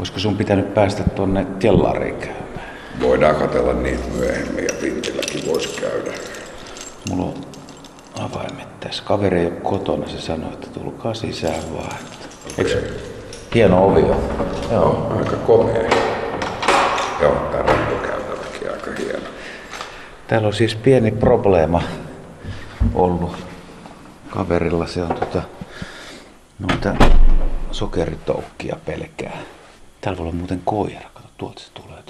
Olisiko sun pitänyt päästä tuonne kellariin käymään? Voidaan katella niitä myöhemmin ja Pintilläkin voisi käydä. Mulla on avaimet tässä. Kaveri ei ole kotona, se sanoi, että tulkaa sisään vaan. Eikö hieno ovi on? Joo, aika komea. Joo, tää rantokäytäväkin aika hieno. Täällä on siis pieni probleema ollut kaverilla. Se on tota, noita sokeritoukkia pelkää. Täällä voi olla muuten koira. Kato, tuolta se tulee.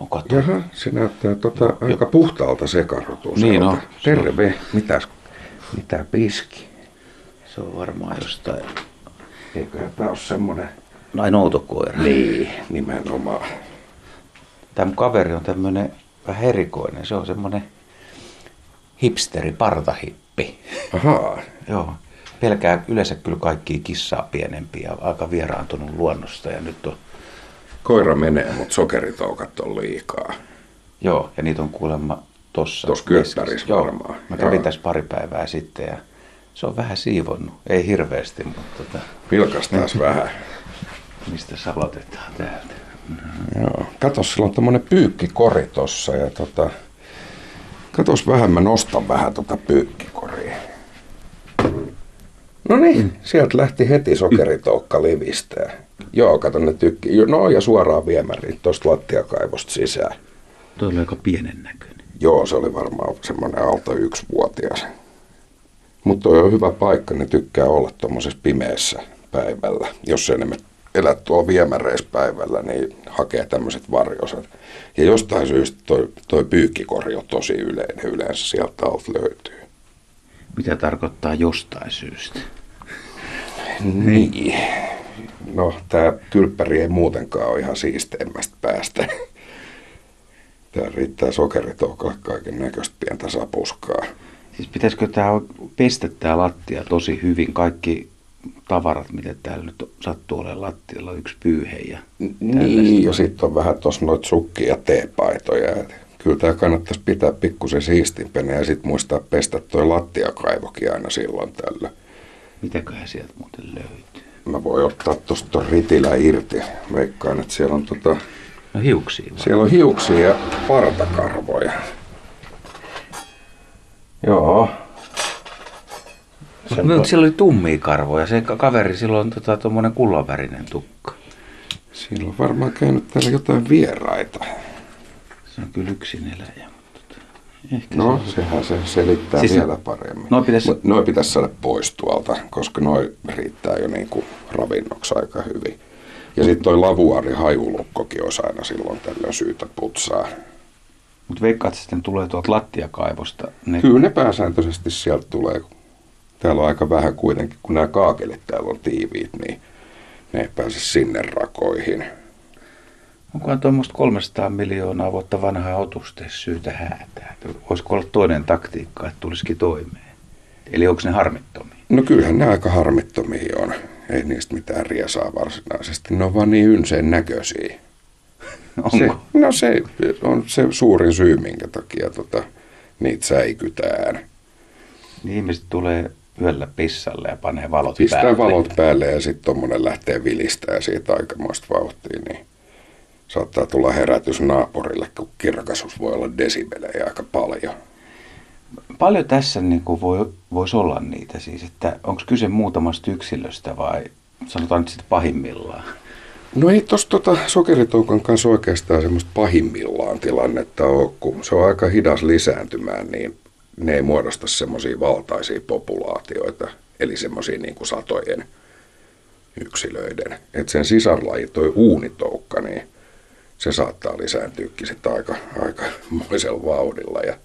On kato. Jaha, se näyttää tota aika puhtaalta sekarotuselta. Niin on. Terve. Mitäs, mitä piski? Se on varmaan jostain. Eiköhän tää ole semmonen... Näin outokoira. Niin, nimenomaan. Tämä kaveri on tämmönen vähän erikoinen. Se on semmonen hipsteri, partahippi. Ahaa. Joo. Pelkää yleensä kyllä kaikkia kissaa pienempiä ja aika vieraantunut luonnosta ja nyt on, Koira menee, mutta sokeritoukat on liikaa. joo, ja niitä on kuulemma tossa. Tossa kyöttärissä Joo. varmaan. Mä kävin Joo. tässä pari päivää sitten ja se on vähän siivonnut. Ei hirveästi, mutta tota, Vilkastaas vähän. mistä sä aloitetaan täältä? Joo. Katos, sillä on tommonen pyykkikori tossa ja tota... Katos vähän, mä nostan vähän tota pyykkikoria. No niin, sieltä lähti heti sokeritoukka livistää. Joo, kato ne tykki. No ja suoraan viemäriin tosta lattiakaivosta sisään. Tuo oli aika pienen näköinen. Joo, se oli varmaan semmoinen alta yksivuotias. Mutta toi on hyvä paikka, ne tykkää olla tuommoisessa pimeässä päivällä. Jos ei ne elä tuolla viemäreissä päivällä, niin hakee tämmöiset varjosat. Ja jostain syystä toi, toi pyykkikori on tosi yleinen. Yleensä sieltä alta löytyy. Mitä tarkoittaa jostain syystä? Niin. No, tää kylppäri ei muutenkaan ole ihan siisteimmästä päästä. Tää riittää sokeritoukalle kaiken näköistä pientä sapuskaa. Siis pitäisikö tää pestä tää lattia tosi hyvin? Kaikki tavarat, mitä täällä nyt sattuu olemaan lattialla, yksi pyyhe ja Niin, ja sitten on vähän tuossa noita sukkia ja teepaitoja. Kyllä tämä kannattaisi pitää pikkusen siistimpänä ja sitten muistaa pestä toi lattiakaivokin aina silloin tällä. Mitäköhän sieltä muuten löytyy? Mä voin ottaa tuosta ritilä irti. Veikkaan, että siellä on, tota, No hiuksia vaan. siellä on hiuksia ja partakarvoja. Joo. Mut Mutta siellä oli tummia karvoja. Se ka- kaveri silloin tota, tuommoinen kullanvärinen tukka. Siinä on varmaan käynyt täällä jotain vieraita. Se on kyllä yksin eläjä. Mutta tota, ehkä No, se on- sehän se selittää Siis- vielä paremmin. Noi pitäis- Mut Noi pitäisi saada pois tuolta, koska noi riittää jo niinku ravinnoksi aika hyvin. Ja sitten toi lavuari hajulukkokin olisi aina silloin tällöin syytä putsaa. Mut veikkaat, sitten tulee tuolta lattiakaivosta. Ne... Kyllä ne pääsääntöisesti sieltä tulee. Täällä on aika vähän kuitenkin, kun nämä kaakelit täällä on tiiviit, niin ne ei pääse sinne rakoihin. Onkohan tuommoista 300 miljoonaa vuotta vanhaa otusta syytä häätää? Voisiko olla toinen taktiikka, että tulisikin toimeen? Eli onko ne harmittomia? No kyllähän ne aika harmittomia on. Ei niistä mitään riesaa varsinaisesti. Ne on vaan niin ynseen näköisiä. Onko? Se, no se on se suurin syy, minkä takia tota, niitä säikytään. Niin ihmiset tulee yöllä pissalle ja panee valot Pistää päälle. valot päälle ja sitten tuommoinen lähtee vilistää siitä aikamoista vauhtia, niin saattaa tulla herätys naapurille, kun kirkasuus voi olla desibelejä aika paljon. Paljon tässä niin kuin voi, voisi olla niitä siis, että onko kyse muutamasta yksilöstä vai sanotaan nyt sitten pahimmillaan? No ei tuossa tota sokeritoukan kanssa oikeastaan semmoista pahimmillaan tilannetta ole, kun se on aika hidas lisääntymään, niin ne ei muodosta semmoisia valtaisia populaatioita, eli semmoisia niin kuin satojen yksilöiden. Et sen sisarlaji, toi uunitoukka, se saattaa lisääntyäkin sitten aika, aika moisella vauhdilla ja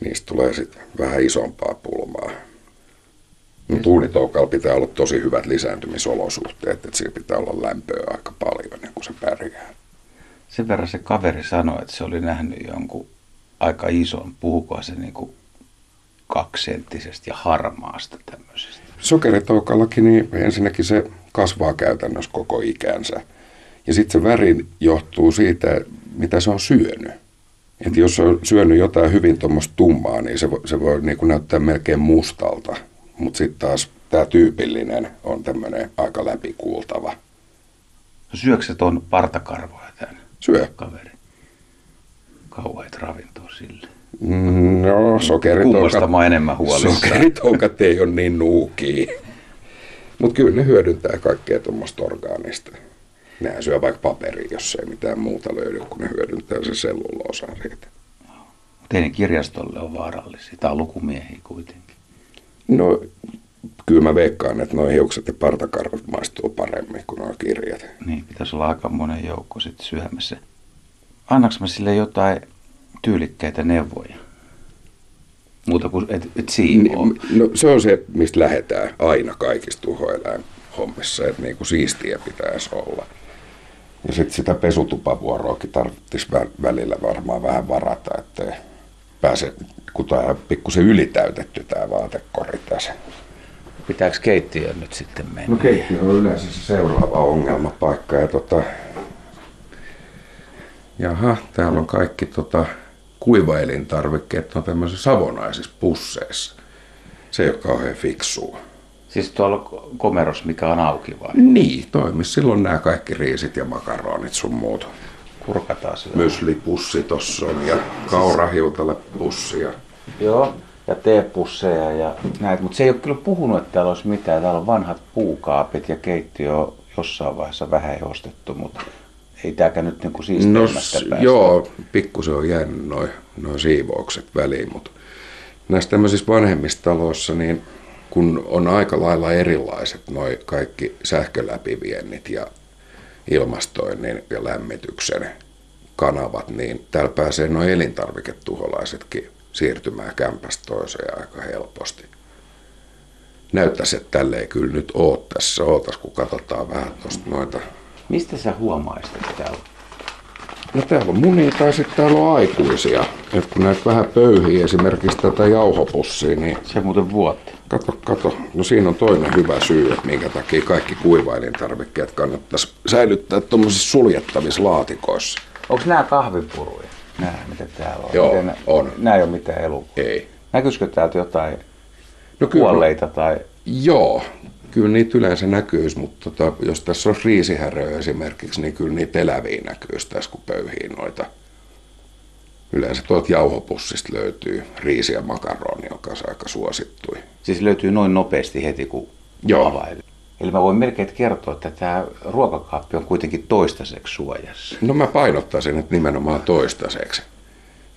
niistä tulee sitten vähän isompaa pulmaa. Mutta uunitoukalla pitää olla tosi hyvät lisääntymisolosuhteet, että sillä pitää olla lämpöä aika paljon ennen kuin se pärjää. Sen verran se kaveri sanoi, että se oli nähnyt jonkun aika ison, puhukohan se niin kuin kaksenttisestä ja harmaasta tämmöisestä. Sokeritoukallakin niin ensinnäkin se kasvaa käytännössä koko ikänsä. Ja sitten se väri johtuu siitä, mitä se on syönyt. Et jos on syönyt jotain hyvin tuommoista tummaa, niin se voi, se voi niin näyttää melkein mustalta. Mutta sitten taas tämä tyypillinen on tämmöinen aika läpikuultava. No syöksä tuon partakarvoja tämän Syö. kaveri? Kauheat ravintoa sille. No, sokeritoukat, mä enemmän huolissaan? sokeritoukat ei ole niin nuukia. Mutta kyllä ne hyödyntää kaikkea tuommoista orgaanista. Nehän syö vaikka paperia, jos ei mitään muuta löydy, kun ne hyödyntää se selluloosan siitä. Mutta ei ne kirjastolle ole vaarallisia. Tämä on lukumiehiä kuitenkin. No, kyllä mä veikkaan, että nuo hiukset ja partakarvat maistuu paremmin kuin nuo kirjat. Niin, pitäisi olla aika monen joukko sitten syömässä. Annaks mä sille jotain tyylikkäitä neuvoja? Muuta kuin, et, et siivoo. Niin, no, se on se, mistä lähdetään aina kaikista tuhoeläin hommissa, että niinku siistiä pitäisi olla. Ja sitten sitä pesutupavuoroakin tarvitsisi vä- välillä varmaan vähän varata, ettei pääse, kun tämä on pikkusen ylitäytetty tämä vaatekori tässä. Pitääkö keittiöön nyt sitten mennä? No keittiö on yleensä se seuraava ongelmapaikka. Ja tota... Jaha, täällä on kaikki tota, kuivaelintarvikkeet on tämmöisissä savonaisissa pusseissa. Se ei ole kauhean fiksua. Siis tuolla komeros, mikä on auki vai? Niin, toimis. Silloin nämä kaikki riisit ja makaronit sun muut. Kurkataan sillä. Myslipussi tossa on ja kaurahiutalle pussi. Ja... Joo, ja teepusseja ja näitä. Mutta se ei ole kyllä puhunut, että täällä olisi mitään. Täällä on vanhat puukaapit ja keittiö on jossain vaiheessa vähän ostettu, mutta ei tämäkään nyt niinku No, siisteimmästä päästä. joo, pikkusen on jäänyt noin noi siivoukset väliin, mutta näissä tämmöisissä vanhemmissa taloissa, niin kun on aika lailla erilaiset noi kaikki sähköläpiviennit ja ilmastoinnin ja lämmityksen kanavat, niin täällä pääsee nuo elintarviketuholaisetkin siirtymään kämpästä toiseen aika helposti. Näyttäisi, että tälle ei kyllä nyt ole tässä. Ootas, kun katsotaan vähän tuosta noita Mistä sä huomaisit, että täällä? No täällä on munia tai sitten täällä on aikuisia. Et kun näitä vähän pöyhii esimerkiksi tätä jauhopussia, niin Se muuten vuotta. kato, kato. No siinä on toinen hyvä syy, että minkä takia kaikki kuivailintarvikkeet kannattaisi säilyttää tuommoisissa suljettavissa laatikoissa. Onko nämä kahvipuruja? Nämä, mitä täällä on? Joo, Miten nä- on. Nämä ei ole mitään elukoita. Ei. Näkyisikö täältä jotain No kyllä, kuolleita tai... Joo, kyllä niitä yleensä näkyisi, mutta tota, jos tässä on riisihäröä esimerkiksi, niin kyllä niitä eläviä näkyisi tässä, kun pöyhii noita. Yleensä tuolta jauhopussista löytyy riisi ja makaroni, joka on aika suosittui. Siis löytyy noin nopeasti heti, kun Joo. availee. Eli mä voin melkein kertoa, että tämä ruokakaappi on kuitenkin toistaiseksi suojassa. No mä painottaisin, että nimenomaan toistaiseksi.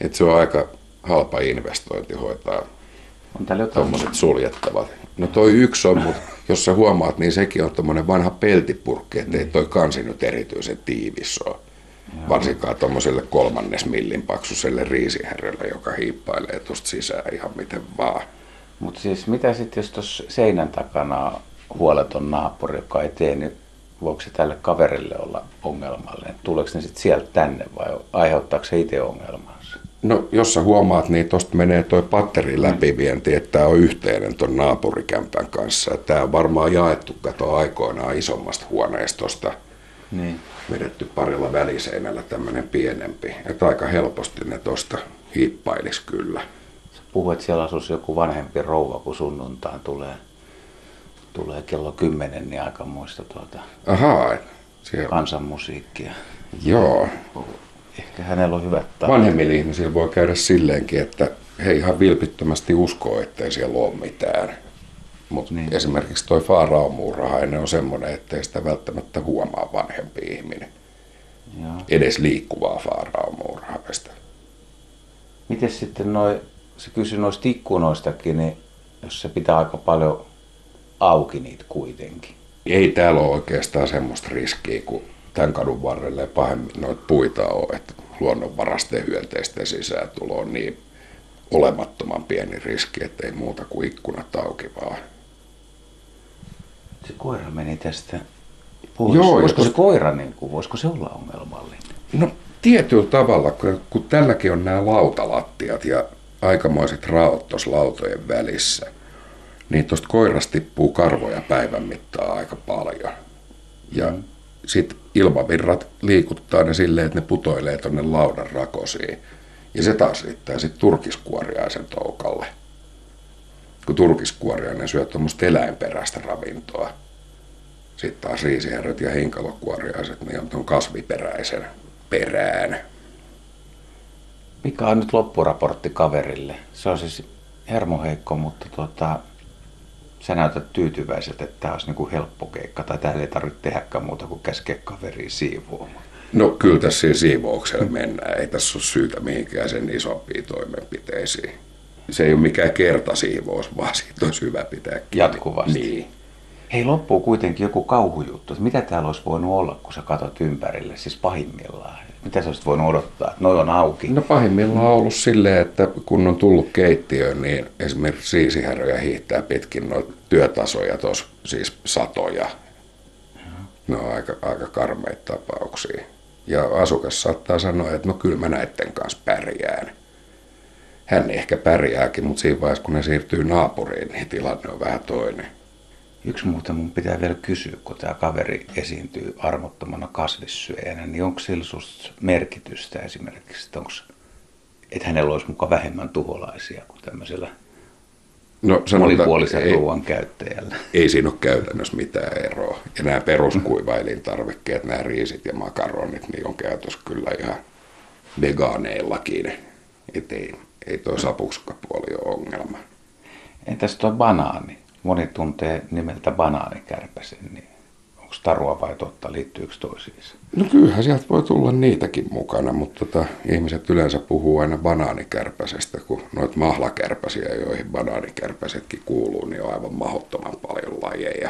Että se on aika halpa investointi hoitaa On täällä jotain... tuommoiset suljettavat. No toi yksi on, mutta jos sä huomaat, niin sekin on tommonen vanha peltipurkki, että ei toi kansi nyt erityisen tiivis ole. Varsinkaan tuommoiselle kolmannes millin paksuselle riisihärrelle, joka hiippailee tuosta sisään ihan miten vaan. Mutta siis mitä sitten, jos tuossa seinän takana on huoleton naapuri, joka ei tee, niin voiko se tälle kaverille olla ongelmallinen? Tuleeko ne sitten sieltä tänne vai aiheuttaako se itse ongelmansa? No, jos sä huomaat, niin tosta menee toi patterin läpivienti, että tämä on yhteinen ton naapurikämpän kanssa. Tämä on varmaan jaettu kato aikoinaan isommasta huoneistosta. Niin. vedetty parilla väliseinällä tämmöinen pienempi. Että aika helposti ne tosta hiippailis kyllä. Puhuit, että siellä asuisi joku vanhempi rouva, kun sunnuntaan tulee, tulee kello 10, niin aika muista tuota Ahaa, siellä, kansanmusiikkia. joo. Ehkä hänellä on hyvät tavat. Vanhemmilla ihmisillä voi käydä silleenkin, että he ihan vilpittömästi uskoo, ettei siellä ole mitään. Mutta Niin. esimerkiksi toi faaraamuurahainen on semmoinen, ettei sitä välttämättä huomaa vanhempi ihminen. Joo. Edes liikkuvaa faaraamuurahaista. Miten sitten noi, se kysyi noista ikkunoistakin, niin jos se pitää aika paljon auki niitä kuitenkin. ei täällä ole oikeastaan semmoista riskiä, kun tämän kadun varrelle pahemmin noita puita ole, että luonnonvarasten hyönteisten sisääntulo on niin olemattoman pieni riski, että ei muuta kuin ikkunat auki vaan. Se koira meni tästä pois. Joo, voisiko se koira, niin kuin, voisiko se olla ongelmallinen? No tietyllä tavalla, kun, kun tälläkin on nämä lautalattiat ja aikamoiset raot tuossa lautojen välissä, niin tuosta koirasta tippuu karvoja päivän mittaan aika paljon. Ja mm. Sitten ilmavirrat liikuttaa ne silleen, että ne putoilee tuonne laudan rakosiin. Ja se taas riittää sitten turkiskuoriaisen toukalle. Kun turkiskuoriainen syö tuommoista eläinperäistä ravintoa. Sitten taas riisihäröt ja hinkalokuoriaiset, niin on tuon kasviperäisen perään. Mikä on nyt loppuraportti kaverille? Se on siis hermoheikko, mutta tota, sä näytät tyytyväiseltä, että tämä olisi niin kuin helppo keikka, tai täällä ei tarvitse tehdäkään muuta kuin käskeä kaveriin siivoamaan. No kyllä tässä siinä siivouksella mennään. Ei tässä ole syytä mihinkään sen isompiin toimenpiteisiin. Se ei ole mikään kertasiivous, vaan siitä olisi hyvä pitää kiinni. Jatkuvasti. Niin. Hei, loppuu kuitenkin joku kauhujuttu. Mitä täällä olisi voinut olla, kun sä katsot ympärille, siis pahimmillaan? Mitä sä olisit voinut odottaa, että noi on auki? No pahimmillaan on ollut silleen, että kun on tullut keittiöön, niin esimerkiksi siisihäröjä hiihtää pitkin noita työtasoja tuossa, siis satoja. Ne on aika, aika karmeita tapauksia. Ja asukas saattaa sanoa, että no kyllä mä näiden kanssa pärjään. Hän ehkä pärjääkin, mutta siinä vaiheessa kun ne siirtyy naapuriin, niin tilanne on vähän toinen. Yksi muuta mun pitää vielä kysyä, kun tämä kaveri esiintyy armottomana kasvissyöjänä, niin onko sillä susta merkitystä esimerkiksi, että, onks, että hänellä olisi mukaan vähemmän tuholaisia kuin tämmöisellä No monipuolisen ei, ruoan käyttäjällä? ei siinä ole käytännössä mitään eroa. Ja nämä peruskuivailintarvikkeet, nämä riisit ja makaronit, niin on käytössä kyllä ihan vegaaneillakin. Että ei, ei toi sapukskapuoli ole ongelma. Entäs tuo banaani? Moni tuntee nimeltä banaanikärpäsen, niin onko tarua vai totta, liittyykö toisiinsa? No kyllähän sieltä voi tulla niitäkin mukana, mutta tota, ihmiset yleensä puhuu aina banaanikärpäsestä, kun noita mahlakärpäsiä, joihin banaanikärpäsetkin kuuluu, niin on aivan mahdottoman paljon lajeja.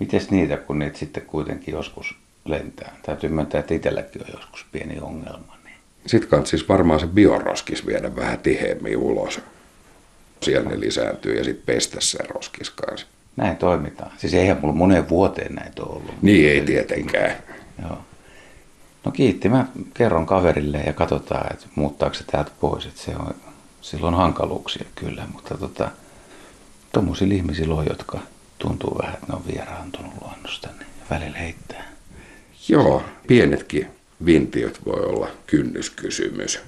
Mites niitä, kun niitä sitten kuitenkin joskus lentää? Täytyy myöntää, että itselläkin on joskus pieni ongelma. Niin. Sitten kannattaa siis varmaan se bioroskis viedä vähän tiheemmin ulos. Siellä ne lisääntyy ja sitten pestä se roskis kanssa. Näin toimitaan. Siis eihän mulla moneen vuoteen näitä ole ollut. Niin ei tietenkään. Joo. No kiitti. Mä kerron kaverille ja katsotaan, että muuttaako se täältä pois. Että se on, silloin hankaluuksia kyllä, mutta tota, tuommoisilla ihmisillä on, jotka tuntuu vähän, että ne on vieraantunut luonnosta, niin välillä heittää. Joo, pienetkin vintiöt voi olla kynnyskysymys.